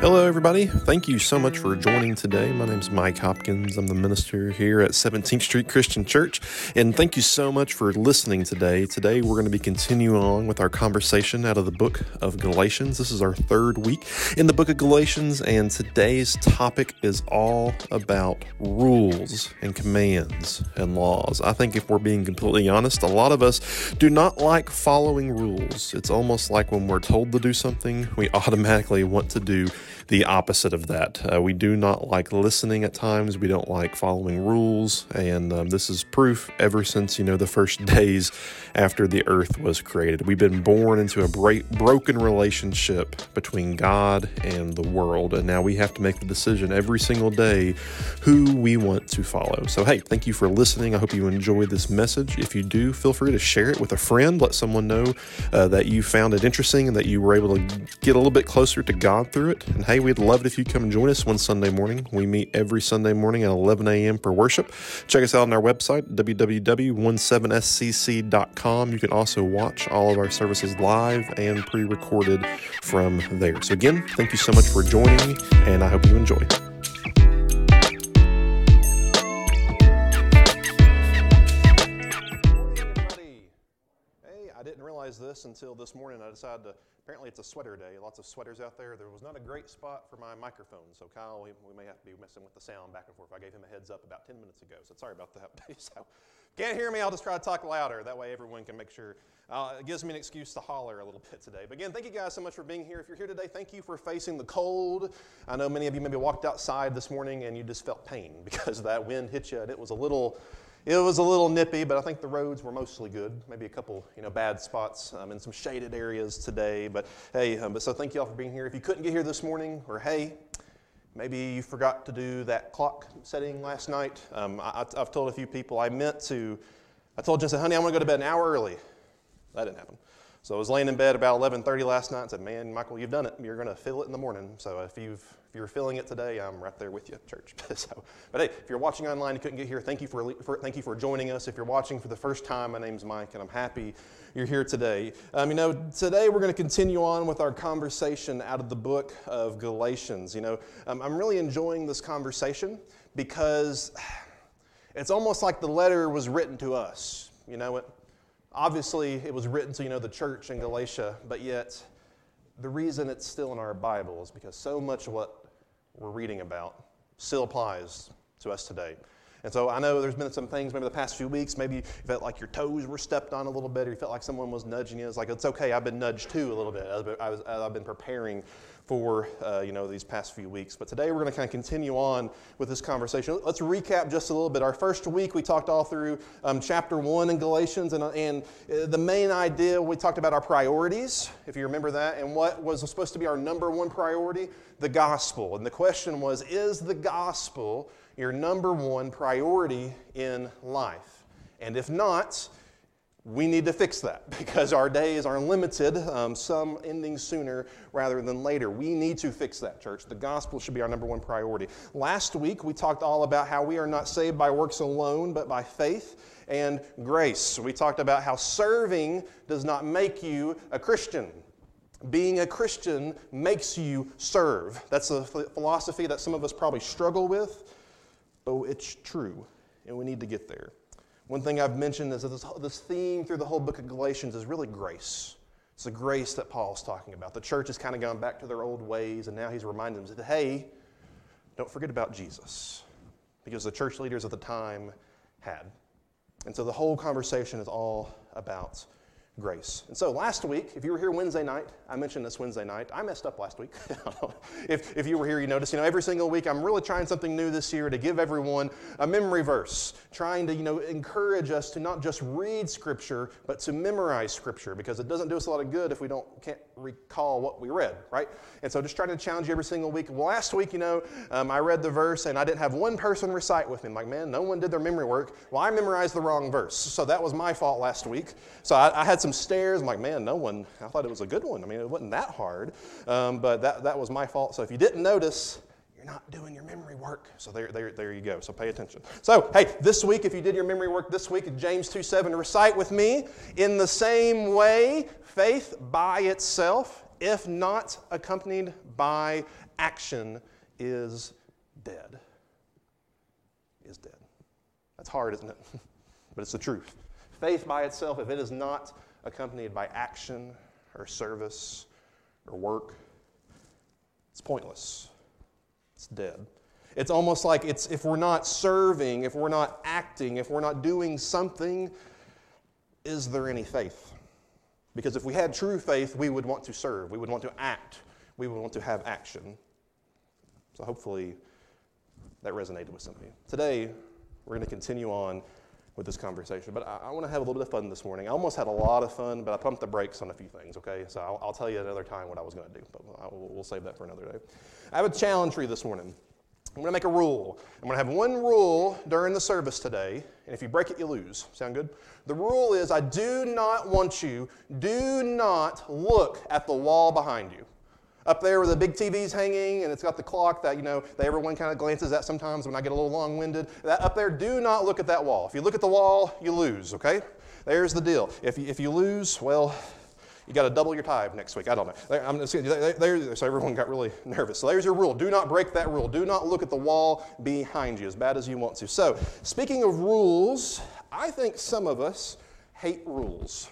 Hello, everybody. Thank you so much for joining today. My name is Mike Hopkins. I'm the minister here at 17th Street Christian Church. And thank you so much for listening today. Today, we're going to be continuing on with our conversation out of the book of Galatians. This is our third week in the book of Galatians. And today's topic is all about rules and commands and laws. I think if we're being completely honest, a lot of us do not like following rules. It's almost like when we're told to do something, we automatically want to do the opposite of that. Uh, we do not like listening at times. We don't like following rules, and um, this is proof ever since you know the first days after the earth was created. We've been born into a bra- broken relationship between God and the world, and now we have to make the decision every single day who we want to follow. So, hey, thank you for listening. I hope you enjoyed this message. If you do, feel free to share it with a friend. Let someone know uh, that you found it interesting and that you were able to get a little bit closer to God through it. And hey, we'd love it if you come and join us one Sunday morning. We meet every Sunday morning at 11 a.m. for worship. Check us out on our website, www.17scc.com. You can also watch all of our services live and pre recorded from there. So, again, thank you so much for joining, and I hope you enjoy. Realize this until this morning. I decided to Apparently, it's a sweater day. Lots of sweaters out there. There was not a great spot for my microphone, so Kyle, we, we may have to be messing with the sound back and forth. I gave him a heads up about 10 minutes ago, so sorry about that. so, can't hear me? I'll just try to talk louder. That way, everyone can make sure. Uh, it gives me an excuse to holler a little bit today. But again, thank you guys so much for being here. If you're here today, thank you for facing the cold. I know many of you maybe walked outside this morning and you just felt pain because that wind hit you and it was a little it was a little nippy, but I think the roads were mostly good. Maybe a couple, you know, bad spots um, in some shaded areas today. But hey, um, but so thank you all for being here. If you couldn't get here this morning, or hey, maybe you forgot to do that clock setting last night. Um, I, have told a few people I meant to. I told Jen, honey, I want to go to bed an hour early. That didn't happen. So I was laying in bed about 11:30 last night and said, "Man, Michael, you've done it. You're going to feel it in the morning. So if you've you're feeling it today, I'm right there with you, church." so, but hey, if you're watching online and couldn't get here, thank you for, for, thank you for joining us. If you're watching for the first time, my name's Mike, and I'm happy you're here today. Um, you know, today we're going to continue on with our conversation out of the book of Galatians. You know, um, I'm really enjoying this conversation because it's almost like the letter was written to us. You know, it Obviously, it was written to, you know, the church in Galatia, but yet the reason it's still in our Bible is because so much of what we're reading about still applies to us today. And so I know there's been some things maybe the past few weeks, maybe you felt like your toes were stepped on a little bit, or you felt like someone was nudging you. It's like, it's okay, I've been nudged too a little bit. I've, I've been preparing for uh, you know these past few weeks. But today we're going to kind of continue on with this conversation. Let's recap just a little bit. Our first week we talked all through um, chapter one in Galatians, and, and uh, the main idea we talked about our priorities, if you remember that, and what was supposed to be our number one priority, the gospel. And the question was, is the gospel your number one priority in life? And if not, we need to fix that because our days are limited, um, some ending sooner rather than later. We need to fix that, church. The gospel should be our number one priority. Last week, we talked all about how we are not saved by works alone, but by faith and grace. We talked about how serving does not make you a Christian. Being a Christian makes you serve. That's a philosophy that some of us probably struggle with, but it's true, and we need to get there. One thing I've mentioned is that this, this theme through the whole book of Galatians is really grace. It's the grace that Paul's talking about. The church has kind of gone back to their old ways, and now he's reminding them that, hey, don't forget about Jesus, because the church leaders of the time had. And so the whole conversation is all about grace. And so last week, if you were here Wednesday night, I mentioned this Wednesday night. I messed up last week. if, if you were here, you noticed, you know, every single week I'm really trying something new this year to give everyone a memory verse, trying to, you know, encourage us to not just read Scripture, but to memorize Scripture, because it doesn't do us a lot of good if we don't can't recall what we read, right? And so just trying to challenge you every single week. Well, last week, you know, um, I read the verse and I didn't have one person recite with me. I'm like, man, no one did their memory work. Well, I memorized the wrong verse. So that was my fault last week. So I, I had some stares. I'm like, man, no one, I thought it was a good one. I mean, it wasn't that hard, um, but that, that was my fault. So if you didn't notice, you're not doing your memory work. So there, there, there you go. So pay attention. So, hey, this week, if you did your memory work this week, James 2 7, recite with me. In the same way, faith by itself, if not accompanied by action, is dead. Is dead. That's hard, isn't it? but it's the truth. Faith by itself, if it is not accompanied by action or service or work, it's pointless. It's dead. It's almost like it's if we're not serving, if we're not acting, if we're not doing something, is there any faith? Because if we had true faith, we would want to serve, we would want to act, we would want to have action. So hopefully that resonated with some of you. Today, we're going to continue on with this conversation, but I, I want to have a little bit of fun this morning. I almost had a lot of fun, but I pumped the brakes on a few things, okay? So I'll, I'll tell you another time what I was going to do, but will, we'll save that for another day. I have a challenge for you this morning. I'm going to make a rule. I'm going to have one rule during the service today, and if you break it, you lose. Sound good? The rule is I do not want you, do not look at the wall behind you. Up there where the big TV's hanging and it's got the clock that, you know, that everyone kind of glances at sometimes when I get a little long winded. That up there, do not look at that wall. If you look at the wall, you lose, okay? There's the deal. If you, if you lose, well, you got to double your tithe next week. I don't know. I'm just, there, there, so everyone got really nervous. So there's your rule. Do not break that rule. Do not look at the wall behind you as bad as you want to. So, speaking of rules, I think some of us hate rules,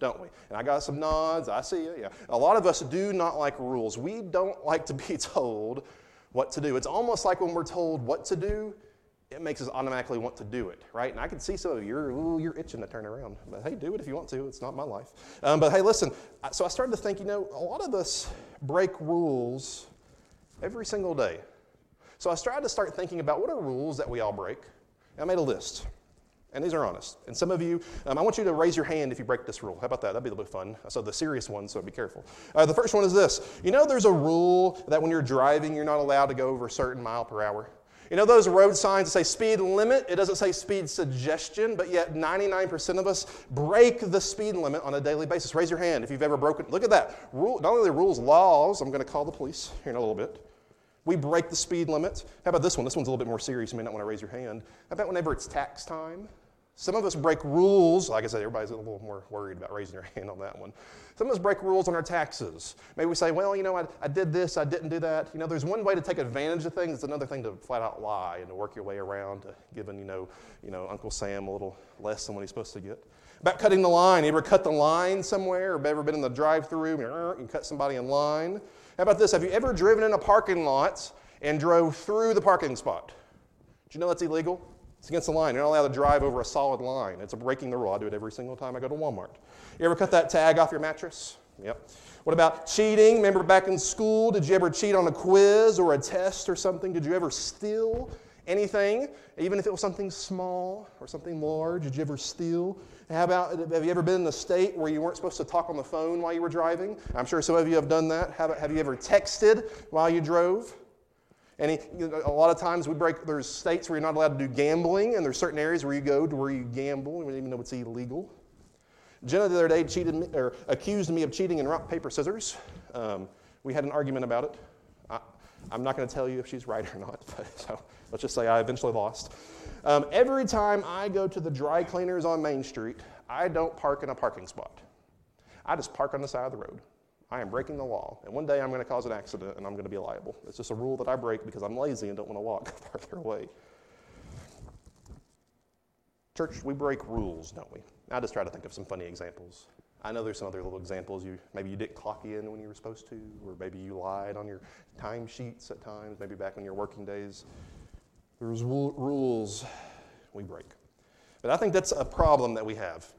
don't we? And I got some nods. I see you. Yeah. A lot of us do not like rules. We don't like to be told what to do. It's almost like when we're told what to do, it makes us automatically want to do it, right? And I can see some of you, you're, ooh, you're itching to turn around. But hey, do it if you want to. It's not my life. Um, but hey, listen, so I started to think, you know, a lot of us break rules every single day. So I started to start thinking about what are rules that we all break. And I made a list. And these are honest. And some of you, um, I want you to raise your hand if you break this rule. How about that? That'd be a little bit fun. So the serious ones, so be careful. Uh, the first one is this. You know, there's a rule that when you're driving, you're not allowed to go over a certain mile per hour. You know those road signs that say speed limit? It doesn't say speed suggestion, but yet 99% of us break the speed limit on a daily basis. Raise your hand if you've ever broken. Look at that. Rule, not only the rules, laws. I'm going to call the police here in a little bit. We break the speed limit. How about this one? This one's a little bit more serious. You may not want to raise your hand. How about whenever it's tax time? Some of us break rules. Like I said, everybody's a little more worried about raising their hand on that one. Some of us break rules on our taxes. Maybe we say, well, you know, I, I did this, I didn't do that. You know, there's one way to take advantage of things. It's another thing to flat out lie and to work your way around to giving, you know, you know, Uncle Sam a little less than what he's supposed to get. About cutting the line. You ever cut the line somewhere or ever been in the drive-through and cut somebody in line? How about this? Have you ever driven in a parking lot and drove through the parking spot? Do you know that's illegal? It's against the line. You're not allowed to drive over a solid line. It's breaking the rule. I do it every single time I go to Walmart. You ever cut that tag off your mattress? Yep. What about cheating? Remember back in school, did you ever cheat on a quiz or a test or something? Did you ever steal anything, even if it was something small or something large? Did you ever steal? How about, have you ever been in a state where you weren't supposed to talk on the phone while you were driving? I'm sure some of you have done that. About, have you ever texted while you drove? And a lot of times we break, there's states where you're not allowed to do gambling, and there's certain areas where you go to where you gamble, and we don't even though it's illegal. Jenna the other day cheated me, or accused me of cheating in rock, paper, scissors. Um, we had an argument about it. I, am not going to tell you if she's right or not, but so let's just say I eventually lost. Um, every time I go to the dry cleaners on Main Street, I don't park in a parking spot. I just park on the side of the road. I am breaking the law. And one day I'm going to cause an accident and I'm going to be liable. It's just a rule that I break because I'm lazy and don't want to walk farther away. Church, we break rules, don't we? I just try to think of some funny examples. I know there's some other little examples. You maybe you didn't clock in when you were supposed to, or maybe you lied on your timesheets at times. Maybe back in your working days. There's rules we break, but I think that's a problem that we have.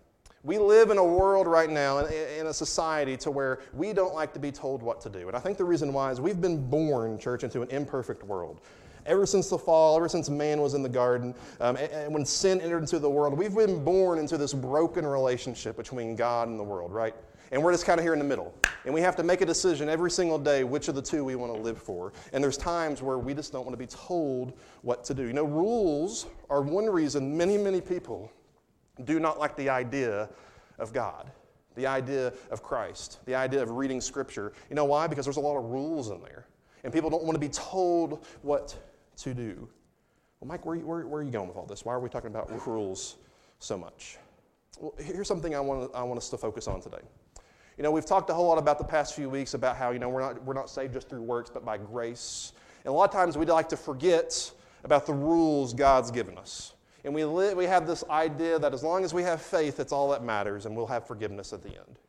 We live in a world right now, in a society, to where we don't like to be told what to do. And I think the reason why is we've been born, church, into an imperfect world. Ever since the fall, ever since man was in the garden, um, and when sin entered into the world, we've been born into this broken relationship between God and the world, right? And we're just kind of here in the middle. And we have to make a decision every single day which of the two we want to live for. And there's times where we just don't want to be told what to do. You know, rules are one reason many, many people do not like the idea of God, the idea of Christ, the idea of reading Scripture. You know why? Because there's a lot of rules in there. And people don't want to be told what to do. Well, Mike, where, where, where are you going with all this? Why are we talking about rules so much? Well, here's something I want, I want us to focus on today. You know, we've talked a whole lot about the past few weeks about how, you know, we're not, we're not saved just through works, but by grace. And a lot of times we'd like to forget about the rules God's given us. And we, li- we have this idea that as long as we have faith, that's all that matters, and we'll have forgiveness at the end.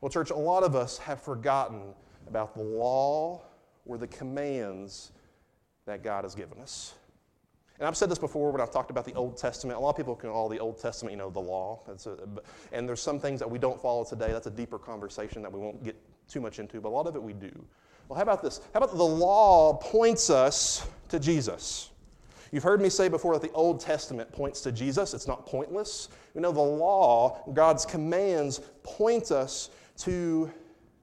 Well, church, a lot of us have forgotten about the law or the commands that God has given us. And I've said this before when I've talked about the Old Testament. A lot of people can call the Old Testament, you know, the law. A, and there's some things that we don't follow today. That's a deeper conversation that we won't get too much into, but a lot of it we do. Well, how about this? How about the law points us to Jesus? You've heard me say before that the Old Testament points to Jesus. It's not pointless. You know, the law, God's commands, point us to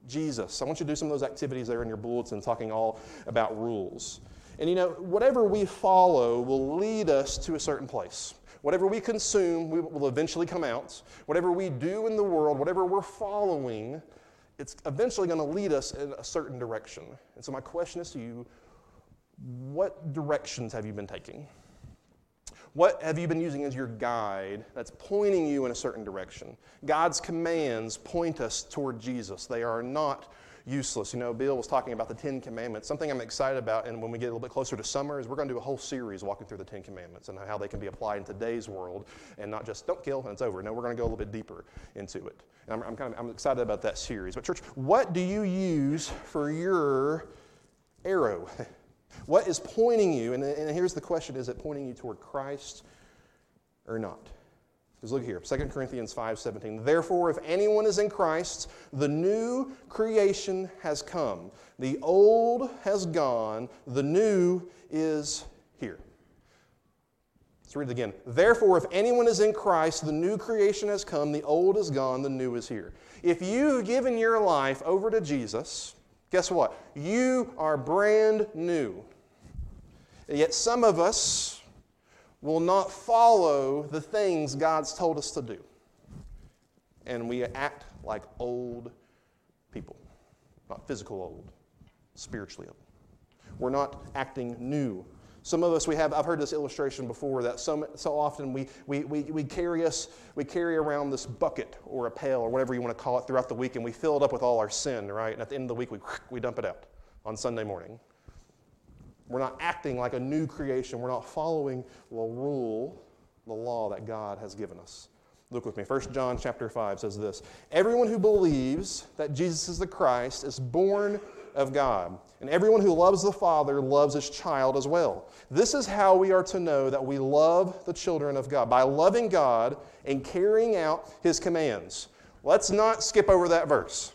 Jesus. I want you to do some of those activities there in your bulletin, talking all about rules. And you know, whatever we follow will lead us to a certain place. Whatever we consume we will eventually come out. Whatever we do in the world, whatever we're following, it's eventually going to lead us in a certain direction. And so, my question is to you what directions have you been taking? What have you been using as your guide that's pointing you in a certain direction? God's commands point us toward Jesus. They are not useless. You know, Bill was talking about the Ten Commandments. Something I'm excited about, and when we get a little bit closer to summer, is we're going to do a whole series walking through the Ten Commandments and how they can be applied in today's world, and not just don't kill and it's over. No, we're going to go a little bit deeper into it. And I'm, I'm kind of I'm excited about that series. But church, what do you use for your arrow? what is pointing you? And, and here's the question: Is it pointing you toward Christ or not? Because look here, 2 Corinthians 5:17. Therefore, if anyone is in Christ, the new creation has come. The old has gone, the new is here. Let's read it again. Therefore, if anyone is in Christ, the new creation has come, the old is gone, the new is here. If you've given your life over to Jesus, guess what? You are brand new. And yet, some of us, will not follow the things God's told us to do. And we act like old people. Not physical old, spiritually old. We're not acting new. Some of us, we have, I've heard this illustration before that so, so often we, we, we, we, carry us, we carry around this bucket or a pail or whatever you want to call it throughout the week and we fill it up with all our sin, right? And at the end of the week, we, we dump it out on Sunday morning. We're not acting like a new creation. We're not following the rule, the law that God has given us. Look with me. 1 John chapter 5 says this Everyone who believes that Jesus is the Christ is born of God. And everyone who loves the Father loves his child as well. This is how we are to know that we love the children of God by loving God and carrying out his commands. Let's not skip over that verse.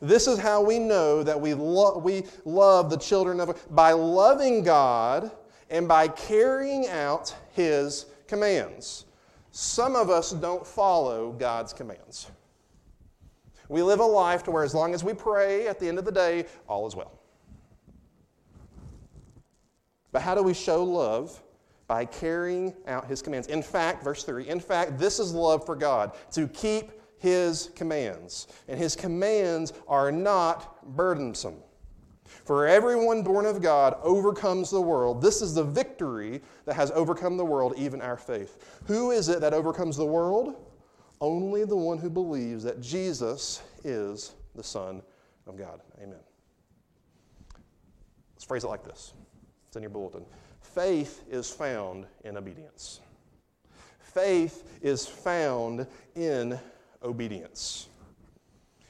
This is how we know that we, lo- we love the children of by loving God and by carrying out His commands. Some of us don't follow God's commands. We live a life to where as long as we pray at the end of the day, all is well. But how do we show love? By carrying out his commands. In fact, verse 3, in fact, this is love for God, to keep his commands. And his commands are not burdensome. For everyone born of God overcomes the world. This is the victory that has overcome the world, even our faith. Who is it that overcomes the world? Only the one who believes that Jesus is the Son of God. Amen. Let's phrase it like this it's in your bulletin. Faith is found in obedience. Faith is found in obedience.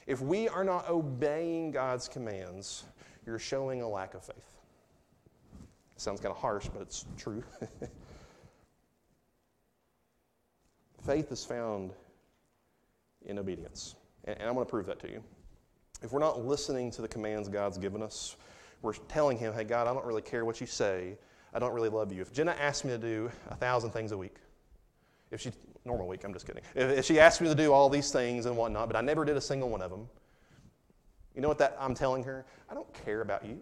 If we are not obeying God's commands, you're showing a lack of faith. It sounds kind of harsh, but it's true. faith is found in obedience. And, and I'm going to prove that to you. If we're not listening to the commands God's given us, we're telling Him, hey, God, I don't really care what you say. I don't really love you. If Jenna asked me to do a thousand things a week, if she normal week, I'm just kidding. If she asked me to do all these things and whatnot, but I never did a single one of them, you know what that I'm telling her? I don't care about you.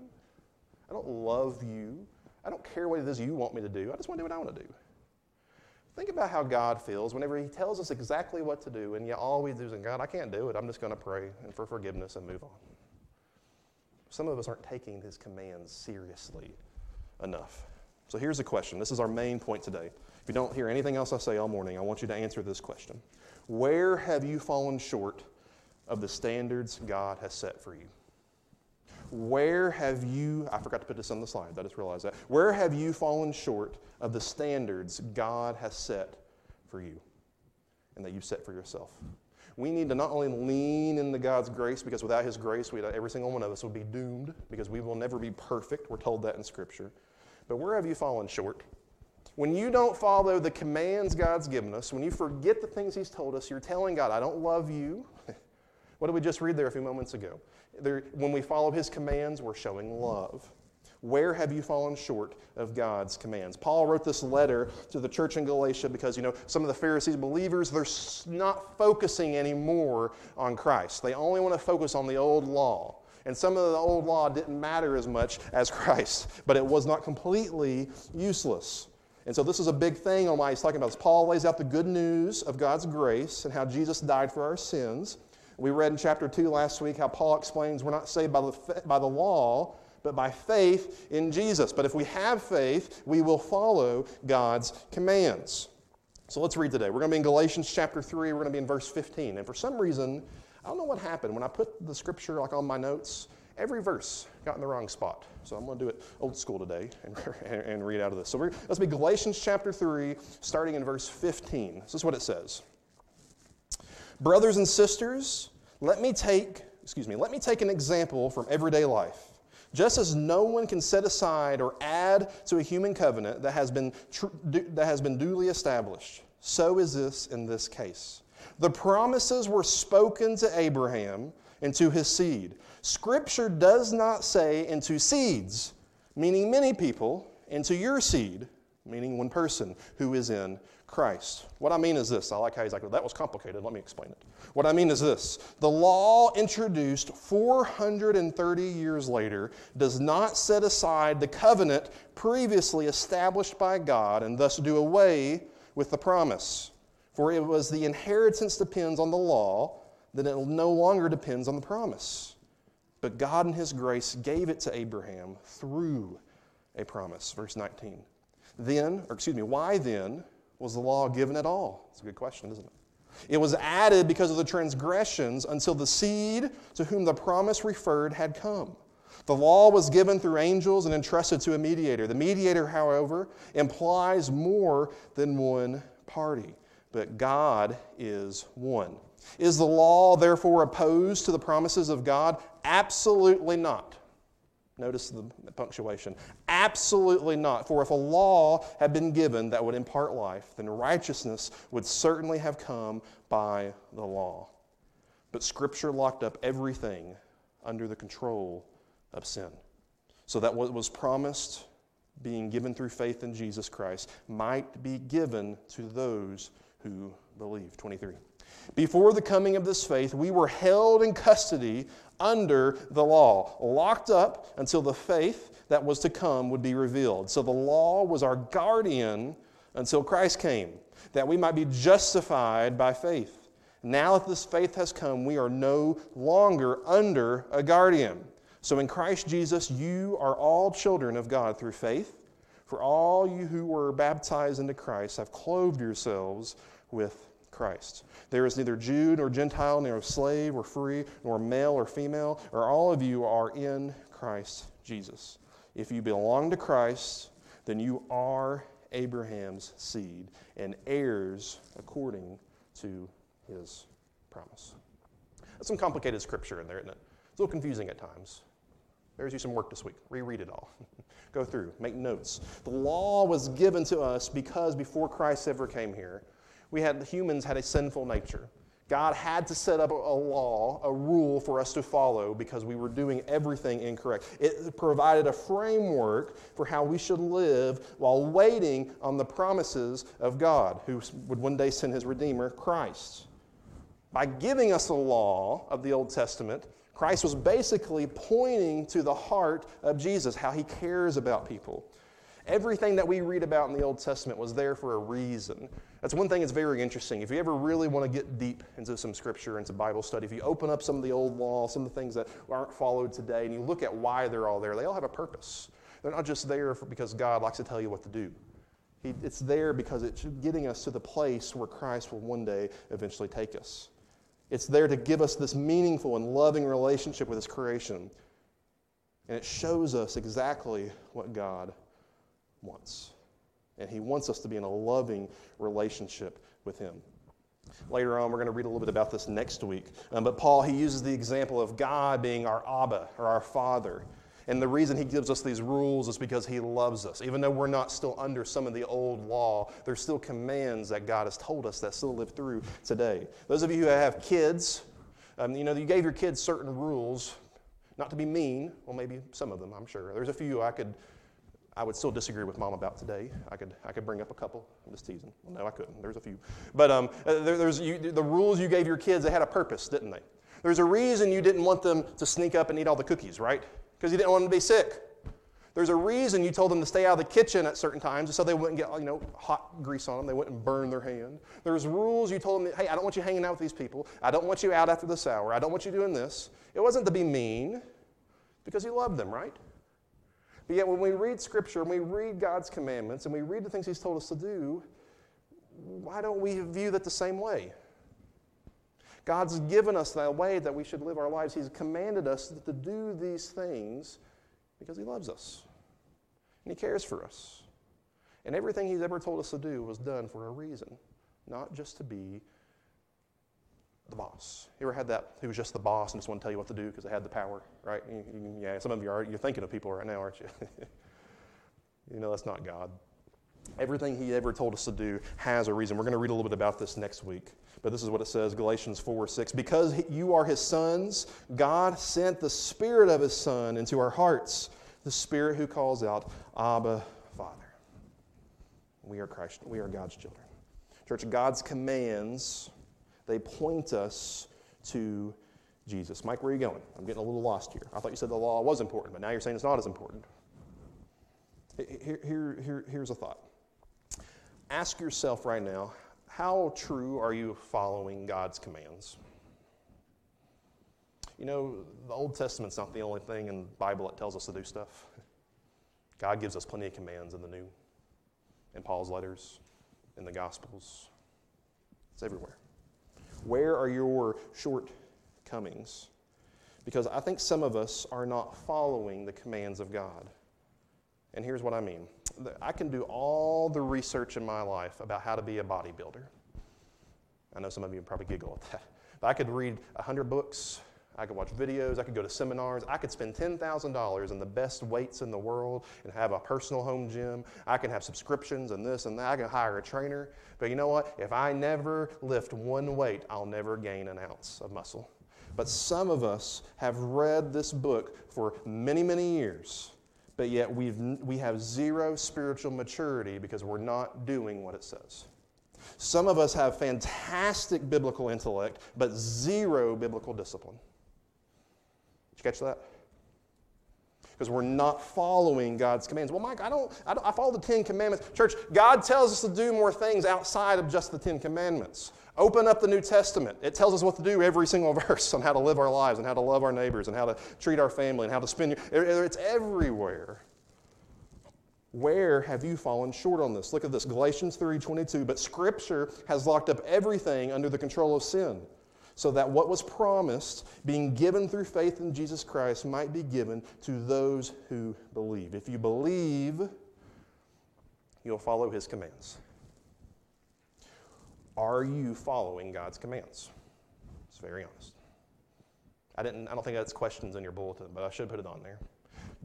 I don't love you. I don't care what it is you want me to do. I just want to do what I want to do. About how God feels whenever He tells us exactly what to do, and yet all we do is, God, I can't do it. I'm just going to pray and for forgiveness and move on. Some of us aren't taking His commands seriously enough. So here's the question. This is our main point today. If you don't hear anything else I say all morning, I want you to answer this question Where have you fallen short of the standards God has set for you? Where have you, I forgot to put this on the slide, I just realized that. Where have you fallen short of the standards God has set for you and that you've set for yourself? We need to not only lean into God's grace, because without His grace, we, every single one of us would be doomed, because we will never be perfect. We're told that in Scripture. But where have you fallen short? When you don't follow the commands God's given us, when you forget the things He's told us, you're telling God, I don't love you. what did we just read there a few moments ago? There, when we follow His commands, we're showing love. Where have you fallen short of God's commands? Paul wrote this letter to the church in Galatia because, you know, some of the Pharisees, believers, they're not focusing anymore on Christ. They only want to focus on the old law. And some of the old law didn't matter as much as Christ, but it was not completely useless. And so this is a big thing on why he's talking about this. Paul lays out the good news of God's grace and how Jesus died for our sins. We read in chapter 2 last week how Paul explains we're not saved by the, by the law, but by faith in Jesus. But if we have faith, we will follow God's commands. So let's read today. We're going to be in Galatians chapter 3. We're going to be in verse 15. And for some reason, I don't know what happened. When I put the scripture like on my notes, every verse got in the wrong spot. So I'm going to do it old school today and, and read out of this. So let's be Galatians chapter 3, starting in verse 15. This is what it says. Brothers and sisters, let me take, excuse me, let me take an example from everyday life. Just as no one can set aside or add to a human covenant that has been, tr- that has been duly established, so is this in this case. The promises were spoken to Abraham and to his seed. Scripture does not say into seeds, meaning many people, into your seed, meaning one person who is in Christ. What I mean is this. I like how he's like, well, that was complicated. Let me explain it. What I mean is this the law introduced 430 years later does not set aside the covenant previously established by God and thus do away with the promise. For it was the inheritance depends on the law, then it no longer depends on the promise. But God in His grace gave it to Abraham through a promise. Verse 19. Then, or excuse me, why then? Was the law given at all? It's a good question, isn't it? It was added because of the transgressions until the seed to whom the promise referred had come. The law was given through angels and entrusted to a mediator. The mediator, however, implies more than one party, but God is one. Is the law therefore opposed to the promises of God? Absolutely not. Notice the punctuation. Absolutely not. For if a law had been given that would impart life, then righteousness would certainly have come by the law. But Scripture locked up everything under the control of sin. So that what was promised, being given through faith in Jesus Christ, might be given to those who believe. 23. Before the coming of this faith, we were held in custody under the law, locked up until the faith that was to come would be revealed. So the law was our guardian until Christ came, that we might be justified by faith. Now that this faith has come, we are no longer under a guardian. So in Christ Jesus, you are all children of God through faith. For all you who were baptized into Christ have clothed yourselves with Christ. There is neither Jew nor Gentile, nor slave or free, nor male or female, or all of you are in Christ Jesus. If you belong to Christ, then you are Abraham's seed and heirs according to his promise. That's some complicated scripture in there, isn't it? It's a little confusing at times. There's you some work this week. Reread it all. Go through, make notes. The law was given to us because before Christ ever came here, we had humans had a sinful nature. God had to set up a law, a rule for us to follow because we were doing everything incorrect. It provided a framework for how we should live while waiting on the promises of God, who would one day send his Redeemer, Christ. By giving us the law of the Old Testament, Christ was basically pointing to the heart of Jesus, how he cares about people. Everything that we read about in the Old Testament was there for a reason. That's one thing that's very interesting. If you ever really want to get deep into some scripture, into Bible study, if you open up some of the old law, some of the things that aren't followed today, and you look at why they're all there, they all have a purpose. They're not just there for, because God likes to tell you what to do. He, it's there because it's getting us to the place where Christ will one day eventually take us. It's there to give us this meaningful and loving relationship with His creation. And it shows us exactly what God wants. And He wants us to be in a loving relationship with Him. Later on, we're going to read a little bit about this next week. Um, but Paul, he uses the example of God being our Abba or our Father. And the reason he gives us these rules is because he loves us. Even though we're not still under some of the old law, there's still commands that God has told us that still live through today. Those of you who have kids, um, you know, you gave your kids certain rules, not to be mean. Well, maybe some of them, I'm sure. There's a few I could, I would still disagree with mom about today. I could, I could bring up a couple. I'm just teasing. Well, no, I couldn't. There's a few. But um, uh, there, there's you, the rules you gave your kids. They had a purpose, didn't they? There's a reason you didn't want them to sneak up and eat all the cookies, right? because you didn't want them to be sick. There's a reason you told them to stay out of the kitchen at certain times so they wouldn't get you know, hot grease on them, they wouldn't burn their hand. There's rules you told them, hey, I don't want you hanging out with these people. I don't want you out after this hour. I don't want you doing this. It wasn't to be mean because you loved them, right? But yet when we read Scripture and we read God's commandments and we read the things He's told us to do, why don't we view that the same way? God's given us that way that we should live our lives. He's commanded us to do these things because He loves us and He cares for us. And everything He's ever told us to do was done for a reason, not just to be the boss. You ever had that? He was just the boss and just want to tell you what to do because they had the power, right? yeah, some of you are. You're thinking of people right now, aren't you? you know that's not God. Everything He ever told us to do has a reason. We're going to read a little bit about this next week. But this is what it says Galatians 4 6. Because you are his sons, God sent the Spirit of his Son into our hearts, the Spirit who calls out, Abba, Father. We are Christ, we are God's children. Church, God's commands, they point us to Jesus. Mike, where are you going? I'm getting a little lost here. I thought you said the law was important, but now you're saying it's not as important. Here, here, here, here's a thought. Ask yourself right now how true are you following God's commands? You know, the Old Testament's not the only thing in the Bible that tells us to do stuff. God gives us plenty of commands in the New, in Paul's letters, in the Gospels. It's everywhere. Where are your shortcomings? Because I think some of us are not following the commands of God. And here's what I mean I can do all the research in my life about how to be a bodybuilder. I know some of you probably giggle at that. But I could read 100 books, I could watch videos, I could go to seminars, I could spend $10,000 in the best weights in the world and have a personal home gym. I can have subscriptions and this and that. I can hire a trainer. But you know what? If I never lift one weight, I'll never gain an ounce of muscle. But some of us have read this book for many, many years but yet we've, we have zero spiritual maturity because we're not doing what it says. Some of us have fantastic biblical intellect, but zero biblical discipline. You catch that? Because we're not following God's commands. Well, Mike, I don't, I don't, I follow the Ten Commandments. Church, God tells us to do more things outside of just the Ten Commandments. Open up the New Testament. It tells us what to do every single verse on how to live our lives and how to love our neighbors and how to treat our family and how to spend. Your. It's everywhere. Where have you fallen short on this? Look at this Galatians 3:22. But Scripture has locked up everything under the control of sin, so that what was promised, being given through faith in Jesus Christ, might be given to those who believe. If you believe, you'll follow His commands. Are you following God's commands? It's very honest. I didn't I don't think that's questions in your bulletin, but I should put it on there.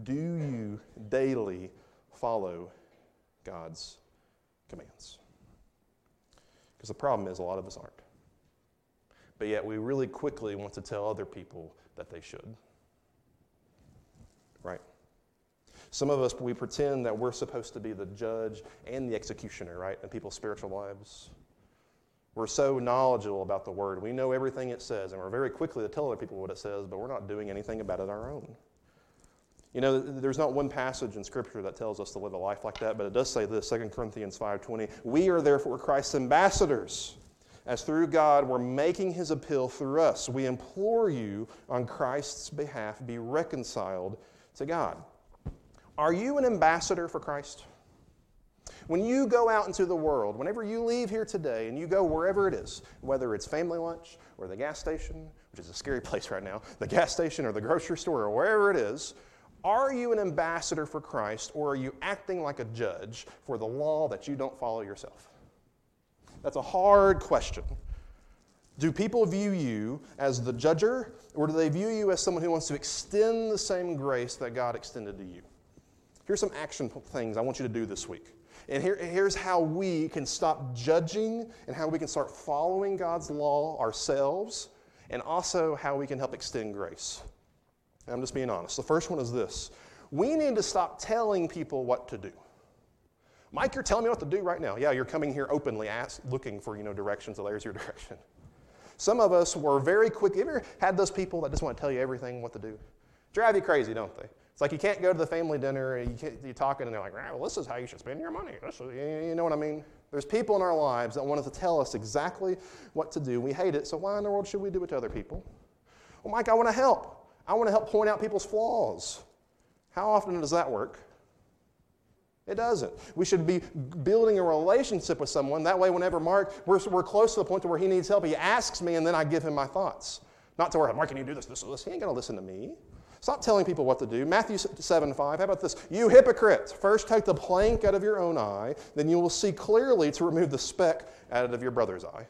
Do you daily follow God's commands? Because the problem is a lot of us aren't. But yet we really quickly want to tell other people that they should. Right? Some of us, we pretend that we're supposed to be the judge and the executioner, right, in people's spiritual lives. We're so knowledgeable about the Word. We know everything it says, and we're very quickly to tell other people what it says, but we're not doing anything about it our own. You know, there's not one passage in Scripture that tells us to live a life like that, but it does say this, 2 Corinthians 5.20, We are therefore Christ's ambassadors, as through God we're making his appeal through us. We implore you on Christ's behalf, be reconciled to God. Are you an ambassador for Christ? When you go out into the world, whenever you leave here today and you go wherever it is, whether it's family lunch or the gas station, which is a scary place right now, the gas station or the grocery store or wherever it is, are you an ambassador for Christ or are you acting like a judge for the law that you don't follow yourself? That's a hard question. Do people view you as the judger, or do they view you as someone who wants to extend the same grace that God extended to you? Here's some action things I want you to do this week. And here, here's how we can stop judging and how we can start following God's law ourselves, and also how we can help extend grace. I'm just being honest. The first one is this we need to stop telling people what to do. Mike, you're telling me what to do right now. Yeah, you're coming here openly ask, looking for you know directions. So there's your direction. Some of us were very quick. You ever had those people that just want to tell you everything what to do? Drive you crazy, don't they? It's like you can't go to the family dinner and you you're talking and they're like, well, this is how you should spend your money. Is, you know what I mean? There's people in our lives that want to tell us exactly what to do. We hate it, so why in the world should we do it to other people? Well, Mike, I want to help. I want to help point out people's flaws. How often does that work? It doesn't. We should be building a relationship with someone. That way, whenever Mark, we're, we're close to the point to where he needs help, he asks me and then I give him my thoughts. Not to where, Mark, can you do this, this, this? He ain't going to listen to me. Stop telling people what to do. Matthew 7 5. How about this? You hypocrites, first take the plank out of your own eye, then you will see clearly to remove the speck out of your brother's eye.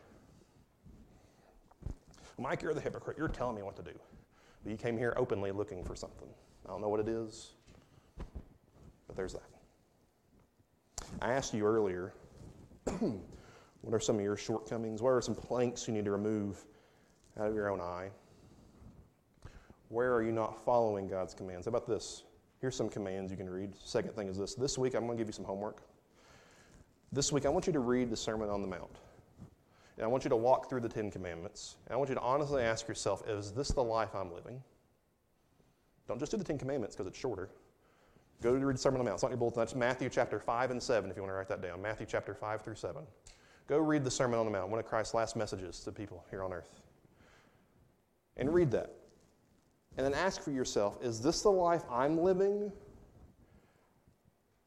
Mike, you're the hypocrite. You're telling me what to do. But you came here openly looking for something. I don't know what it is, but there's that. I asked you earlier, what are some of your shortcomings? What are some planks you need to remove out of your own eye? Where are you not following God's commands? How about this? Here's some commands you can read. Second thing is this. This week, I'm going to give you some homework. This week, I want you to read the Sermon on the Mount. And I want you to walk through the Ten Commandments. And I want you to honestly ask yourself, is this the life I'm living? Don't just do the Ten Commandments because it's shorter. Go to read the Sermon on the Mount. It's not your bulletin. That's Matthew chapter 5 and 7, if you want to write that down. Matthew chapter 5 through 7. Go read the Sermon on the Mount, one of Christ's last messages to people here on earth. And read that. And then ask for yourself is this the life I'm living?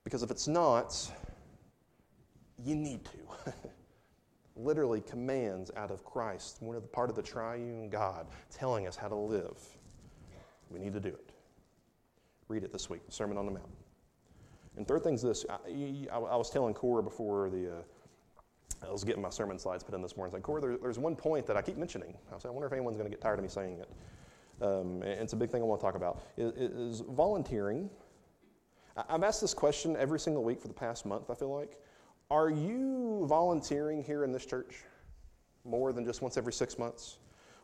Because if it's not, you need to. Literally, commands out of Christ, one of the part of the triune God, telling us how to live. We need to do it. Read it this week, Sermon on the Mount. And third thing is this I, I, I was telling Cora before the. Uh, I was getting my sermon slides put in this morning. I was like, Cora, there, there's one point that I keep mentioning. I was I wonder if anyone's going to get tired of me saying it. Um, and it's a big thing I want to talk about. Is, is volunteering. I've asked this question every single week for the past month, I feel like. Are you volunteering here in this church more than just once every six months?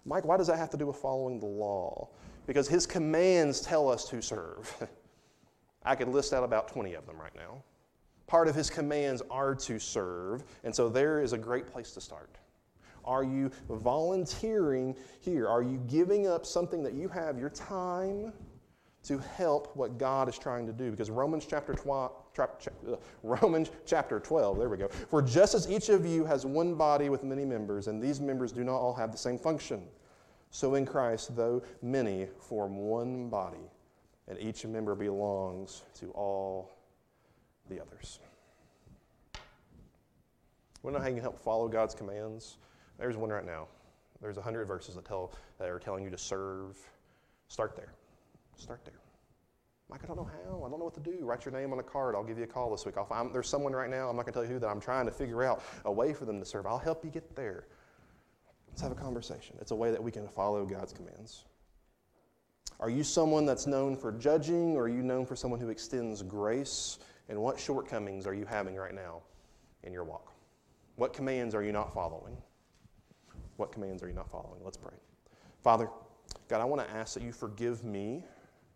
Mike, why does that have to do with following the law? Because his commands tell us to serve. I could list out about 20 of them right now. Part of his commands are to serve, and so there is a great place to start. Are you volunteering here? Are you giving up something that you have, your time, to help what God is trying to do? Because Romans chapter 12, uh, Romans chapter 12, there we go. For just as each of you has one body with many members, and these members do not all have the same function, so in Christ, though many form one body, and each member belongs to all the others. Want to know how you can help follow God's commands? There's one right now. There's a hundred verses that tell that are telling you to serve. Start there. Start there. Mike, I don't know how. I don't know what to do. Write your name on a card. I'll give you a call this week. Find, there's someone right now. I'm not going to tell you who that I'm trying to figure out a way for them to serve. I'll help you get there. Let's have a conversation. It's a way that we can follow God's commands. Are you someone that's known for judging, or are you known for someone who extends grace? And what shortcomings are you having right now in your walk? What commands are you not following? What commands are you not following? Let's pray. Father, God, I want to ask that you forgive me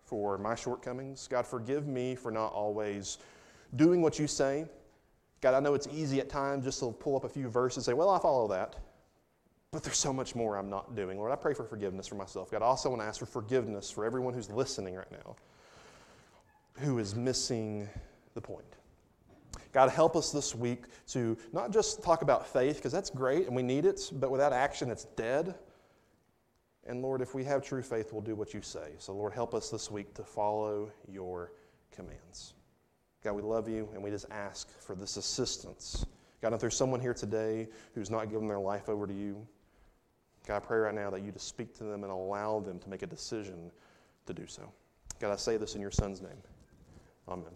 for my shortcomings. God, forgive me for not always doing what you say. God, I know it's easy at times just to pull up a few verses and say, well, I follow that. But there's so much more I'm not doing. Lord, I pray for forgiveness for myself. God, I also want to ask for forgiveness for everyone who's listening right now who is missing the point. God, help us this week to not just talk about faith, because that's great and we need it, but without action, it's dead. And Lord, if we have true faith, we'll do what you say. So, Lord, help us this week to follow your commands. God, we love you and we just ask for this assistance. God, if there's someone here today who's not given their life over to you, God, I pray right now that you just speak to them and allow them to make a decision to do so. God, I say this in your son's name. Amen.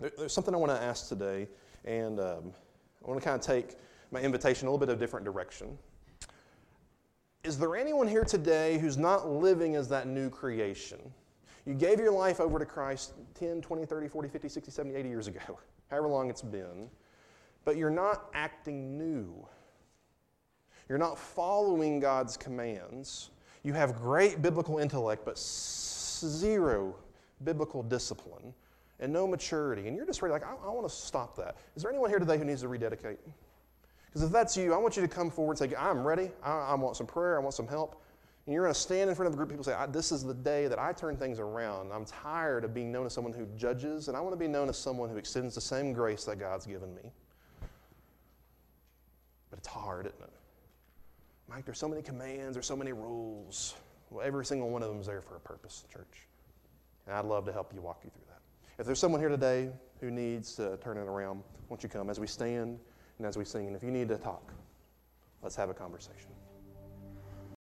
There, there's something I want to ask today, and um, I want to kind of take my invitation a little bit of a different direction. Is there anyone here today who's not living as that new creation? You gave your life over to Christ 10, 20, 30, 40, 50, 60, 70, 80 years ago, however long it's been, but you're not acting new. You're not following God's commands. You have great biblical intellect, but zero biblical discipline and no maturity. And you're just ready, like, I, I want to stop that. Is there anyone here today who needs to rededicate? Because if that's you, I want you to come forward and say, I'm ready. I, I want some prayer. I want some help. And you're going to stand in front of a group of people and say, This is the day that I turn things around. I'm tired of being known as someone who judges, and I want to be known as someone who extends the same grace that God's given me. But it's hard, isn't it? Mike, there's so many commands, there's so many rules. Well, every single one of them is there for a purpose, church. And I'd love to help you walk you through that. If there's someone here today who needs to turn it around, won't you come as we stand and as we sing? And if you need to talk, let's have a conversation.